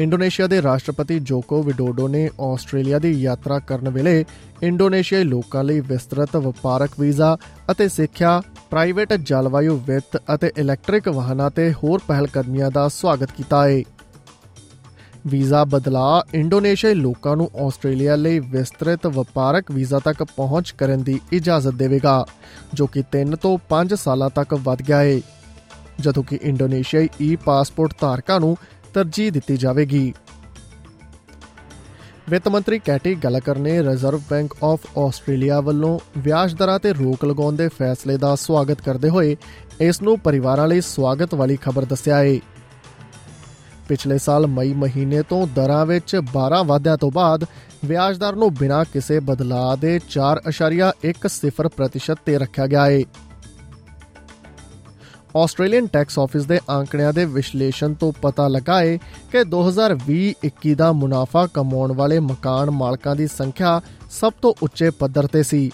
Indonesia ਦੇ ਰਾਸ਼ਟਰਪਤੀ ਜੋਕੋ ਵਿਡੋਡੋ ਨੇ ਆਸਟ੍ਰੇਲੀਆ ਦੀ ਯਾਤਰਾ ਕਰਨ ਵੇਲੇ ਇੰਡੋਨੇਸ਼ੀਆਈ ਲੋਕਾਂ ਲਈ ਵਿਸਤ੍ਰਿਤ ਵਪਾਰਕ ਵੀਜ਼ਾ ਅਤੇ ਸਿੱਖਿਆ, ਪ੍ਰਾਈਵੇਟ ਜਲਵਾਯੂ ਵਿੱਤ ਅਤੇ ਇਲੈਕਟ੍ਰਿਕ ਵਾਹਨਾਂ ਤੇ ਹੋਰ ਪਹਿਲਕਦਮੀਆਂ ਦਾ ਸਵਾਗਤ ਕੀਤਾ ਹੈ ਵੀਜ਼ਾ ਬਦਲਾ ਇੰਡੋਨੇਸ਼ੀਆਈ ਲੋਕਾਂ ਨੂੰ ਆਸਟ੍ਰੇਲੀਆ ਲਈ ਵਿਸਤ੍ਰਿਤ ਵਪਾਰਕ ਵੀਜ਼ਾ ਤੱਕ ਪਹੁੰਚ ਕਰਨ ਦੀ ਇਜਾਜ਼ਤ ਦੇਵੇਗਾ, ਜੋ ਕਿ 3 ਤੋਂ 5 ਸਾਲਾਂ ਤੱਕ ਵਧ ਗਿਆ ਹੈ ਜਦੋਂ ਕਿ ਇੰਡੋਨੇਸ਼ੀਆਈ ਈ ਪਾਸਪੋਰਟ ਧਾਰਕਾਂ ਨੂੰ ਤਰਜੀਹ ਦਿੱਤੀ ਜਾਵੇਗੀ। ਵਿੱਤ ਮੰਤਰੀ ਕੈਟੀ ਗਲਕਰ ਨੇ ਰਿਜ਼ਰਵ ਬੈਂਕ ਆਫ ਆਸਟ੍ਰੇਲੀਆ ਵੱਲੋਂ ਵਿਆਜ ਦਰਾਂ ਤੇ ਰੋਕ ਲਗਾਉਣ ਦੇ ਫੈਸਲੇ ਦਾ ਸਵਾਗਤ ਕਰਦੇ ਹੋਏ ਇਸ ਨੂੰ ਪਰਿਵਾਰਾਂ ਲਈ ਸਵਾਗਤ ਵਾਲੀ ਖਬਰ ਦੱਸਿਆ ਹੈ ਪਿਛਲੇ ਸਾਲ ਮਈ ਮਹੀਨੇ ਤੋਂ ਦਰਾਂ ਵਿੱਚ 12 ਵਾਧਿਆਂ ਤੋਂ ਬਾਅਦ ਵਿਆਜ ਦਰ ਨੂੰ ਬਿਨਾਂ ਕਿਸੇ ਬਦਲਾਅ ਦੇ 4.10% ਤੇ ਰੱਖਿਆ ਗਿਆ ਹੈ ਆਸਟ੍ਰੇਲੀਅਨ ਟੈਕਸ ਆਫਿਸ ਦੇ ਆંકੜਿਆਂ ਦੇ ਵਿਸ਼ਲੇਸ਼ਣ ਤੋਂ ਪਤਾ ਲੱਗਾ ਹੈ ਕਿ 2020-21 ਦਾ ਮੁਨਾਫਾ ਕਮਾਉਣ ਵਾਲੇ ਮਕਾਨ ਮਾਲਕਾਂ ਦੀ ਸੰਖਿਆ ਸਭ ਤੋਂ ਉੱਚੇ ਪੱਧਰ ਤੇ ਸੀ।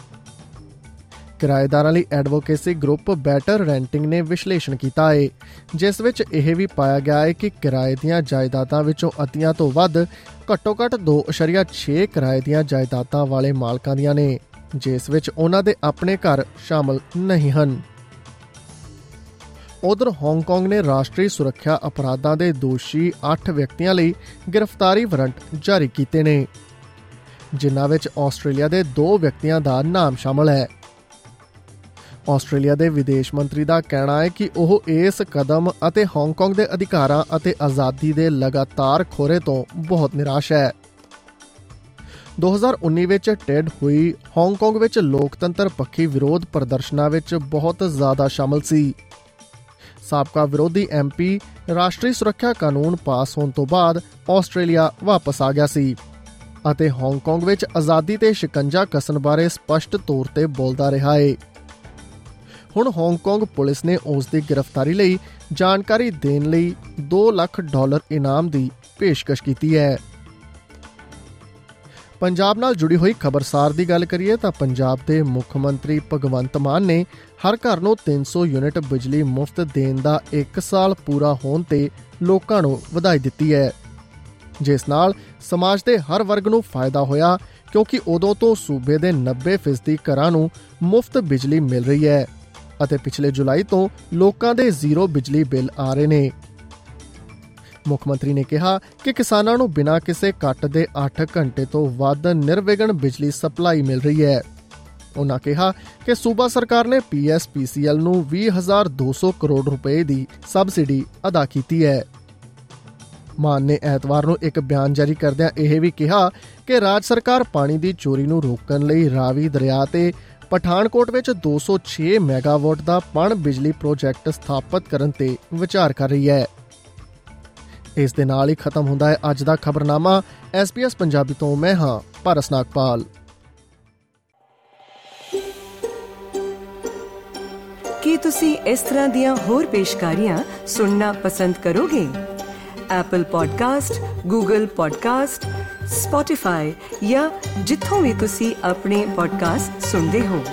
ਕਿਰਾਏਦਾਰਾਂ ਲਈ ਐਡਵੋਕੇਸੀ ਗਰੁੱਪ ਬੈਟਰ ਰੈਂਟਿੰਗ ਨੇ ਵਿਸ਼ਲੇਸ਼ਣ ਕੀਤਾ ਹੈ ਜਿਸ ਵਿੱਚ ਇਹ ਵੀ ਪਾਇਆ ਗਿਆ ਹੈ ਕਿ ਕਿਰਾਏ ਦੀਆਂ ਜਾਇਦਾਦਾਂ ਵਿੱਚੋਂ ਅੱਧੀਆਂ ਤੋਂ ਵੱਧ ਘੱਟੋ-ਘੱਟ 2.6 ਕਿਰਾਏ ਦੀਆਂ ਜਾਇਦਾਦਾਂ ਵਾਲੇ ਮਾਲਕਾਂ ਦੀਆਂ ਨੇ, ਜਿਸ ਵਿੱਚ ਉਹਨਾਂ ਦੇ ਆਪਣੇ ਘਰ ਸ਼ਾਮਲ ਨਹੀਂ ਹਨ। ਉਧਰ ਹਾਂਗਕਾਂਗ ਨੇ ਰਾਸ਼ਟਰੀ ਸੁਰੱਖਿਆ ਅਪਰਾਧਾਂ ਦੇ ਦੋਸ਼ੀ 8 ਵਿਅਕਤੀਆਂ ਲਈ ਗ੍ਰਿਫਤਾਰੀ ਵਾਰੰਟ ਜਾਰੀ ਕੀਤੇ ਨੇ। ਜਿਨ੍ਹਾਂ ਵਿੱਚ ਆਸਟ੍ਰੇਲੀਆ ਦੇ 2 ਵਿਅਕਤੀਆਂ ਦਾ ਨਾਮ ਸ਼ਾਮਲ ਹੈ। ਆਸਟ੍ਰੇਲੀਆ ਦੇ ਵਿਦੇਸ਼ ਮੰਤਰੀ ਦਾ ਕਹਿਣਾ ਹੈ ਕਿ ਉਹ ਇਸ ਕਦਮ ਅਤੇ ਹਾਂਗਕਾਂਗ ਦੇ ਅਧਿਕਾਰਾਂ ਅਤੇ ਆਜ਼ਾਦੀ ਦੇ ਲਗਾਤਾਰ ਖੋਰੇ ਤੋਂ ਬਹੁਤ ਨਿਰਾਸ਼ ਹੈ। 2019 ਵਿੱਚ ਟੈਡ ਹੋਈ ਹਾਂਗਕਾਂਗ ਵਿੱਚ ਲੋਕਤੰਤਰ ਪੱਖੀ ਵਿਰੋਧ ਪ੍ਰਦਰਸ਼ਨਾਂ ਵਿੱਚ ਬਹੁਤ ਜ਼ਿਆਦਾ ਸ਼ਾਮਲ ਸੀ। ਸਾਬਕਾ ਵਿਰੋਧੀ ਐਮਪੀ ਰਾਸ਼ਟਰੀ ਸੁਰੱਖਿਆ ਕਾਨੂੰਨ ਪਾਸ ਹੋਣ ਤੋਂ ਬਾਅਦ ਆਸਟ੍ਰੇਲੀਆ ਵਾਪਸ ਆ ਗਿਆ ਸੀ। ਅਤੇ ਹਾਂਗਕਾਂਗ ਵਿੱਚ ਆਜ਼ਾਦੀ ਤੇ ਸ਼ਿਕੰਜਾ ਕਸਣ ਬਾਰੇ ਸਪਸ਼ਟ ਤੌਰ ਤੇ ਬੋਲਦਾ ਰਿਹਾ ਹੈ ਹੁਣ ਹਾਂਗਕਾਂਗ ਪੁਲਿਸ ਨੇ ਉਸ ਦੀ ਗ੍ਰਿਫਤਾਰੀ ਲਈ ਜਾਣਕਾਰੀ ਦੇਣ ਲਈ 2 ਲੱਖ ਡਾਲਰ ਇਨਾਮ ਦੀ ਪੇਸ਼ਕਸ਼ ਕੀਤੀ ਹੈ। ਪੰਜਾਬ ਨਾਲ ਜੁੜੀ ਹੋਈ ਖਬਰਸਾਰ ਦੀ ਗੱਲ ਕਰੀਏ ਤਾਂ ਪੰਜਾਬ ਦੇ ਮੁੱਖ ਮੰਤਰੀ ਭਗਵੰਤ ਮਾਨ ਨੇ ਹਰ ਘਰ ਨੂੰ 300 ਯੂਨਿਟ ਬਿਜਲੀ ਮੁਫਤ ਦੇਣ ਦਾ 1 ਸਾਲ ਪੂਰਾ ਹੋਣ ਤੇ ਲੋਕਾਂ ਨੂੰ ਵਧਾਈ ਦਿੱਤੀ ਹੈ। ਜਿਸ ਨਾਲ ਸਮਾਜ ਦੇ ਹਰ ਵਰਗ ਨੂੰ ਫਾਇਦਾ ਹੋਇਆ ਕਿਉਂਕਿ ਉਦੋਂ ਤੋਂ ਸੂਬੇ ਦੇ 90% ਘਰਾਂ ਨੂੰ ਮੁਫਤ ਬਿਜਲੀ ਮਿਲ ਰਹੀ ਹੈ ਅਤੇ ਪਿਛਲੇ ਜੁਲਾਈ ਤੋਂ ਲੋਕਾਂ ਦੇ ਜ਼ੀਰੋ ਬਿਜਲੀ ਬਿੱਲ ਆ ਰਹੇ ਨੇ। ਮੁੱਖ ਮੰਤਰੀ ਨੇ ਕਿਹਾ ਕਿ ਕਿਸਾਨਾਂ ਨੂੰ ਬਿਨਾਂ ਕਿਸੇ ਕੱਟ ਦੇ 8 ਘੰਟੇ ਤੋਂ ਵੱਧ ਨਿਰਵਿਘਨ ਬਿਜਲੀ ਸਪਲਾਈ ਮਿਲ ਰਹੀ ਹੈ। ਉਹਨਾਂ ਕਿਹਾ ਕਿ ਸੂਬਾ ਸਰਕਾਰ ਨੇ ਪੀਐਸਪੀਸੀਐਲ ਨੂੰ 20200 ਕਰੋੜ ਰੁਪਏ ਦੀ ਸਬਸਿਡੀ ਅਦਾ ਕੀਤੀ ਹੈ। ਮਾਨ ਨੇ ਐਤਵਾਰ ਨੂੰ ਇੱਕ ਬਿਆਨ ਜਾਰੀ ਕਰਦਿਆਂ ਇਹ ਵੀ ਕਿਹਾ ਕਿ ਰਾਜ ਸਰਕਾਰ ਪਾਣੀ ਦੀ ਚੋਰੀ ਨੂੰ ਰੋਕਣ ਲਈ ਰਾਵੀ ਦਰਿਆ ਤੇ ਪਠਾਨਕੋਟ ਵਿੱਚ 206 ਮੈਗਾਵਾਟ ਦਾ ਪਣ ਬਿਜਲੀ ਪ੍ਰੋਜੈਕਟ ਸਥਾਪਿਤ ਕਰਨ ਤੇ ਵਿਚਾਰ ਕਰ ਰਹੀ ਹੈ। ਇਸ ਦੇ ਨਾਲ ਹੀ ਖਤਮ ਹੁੰਦਾ ਹੈ ਅੱਜ ਦਾ ਖਬਰਨਾਮਾ। SBS ਪੰਜਾਬੀ ਤੋਂ ਮੈਂ ਹਾਂ ਪਰਸ ਨਾਗਪਾਲ। ਕੀ ਤੁਸੀਂ ਇਸ ਤਰ੍ਹਾਂ ਦੀਆਂ ਹੋਰ ਪੇਸ਼ਕਾਰੀਆਂ ਸੁਣਨਾ ਪਸੰਦ ਕਰੋਗੇ? Apple Podcast, Google Podcast, Spotify ਜਾਂ ਜਿੱਥੋਂ ਵੀ ਤੁਸੀਂ ਆਪਣੇ ਪੋਡਕਾਸਟ ਸੁਣਦੇ ਹੋ।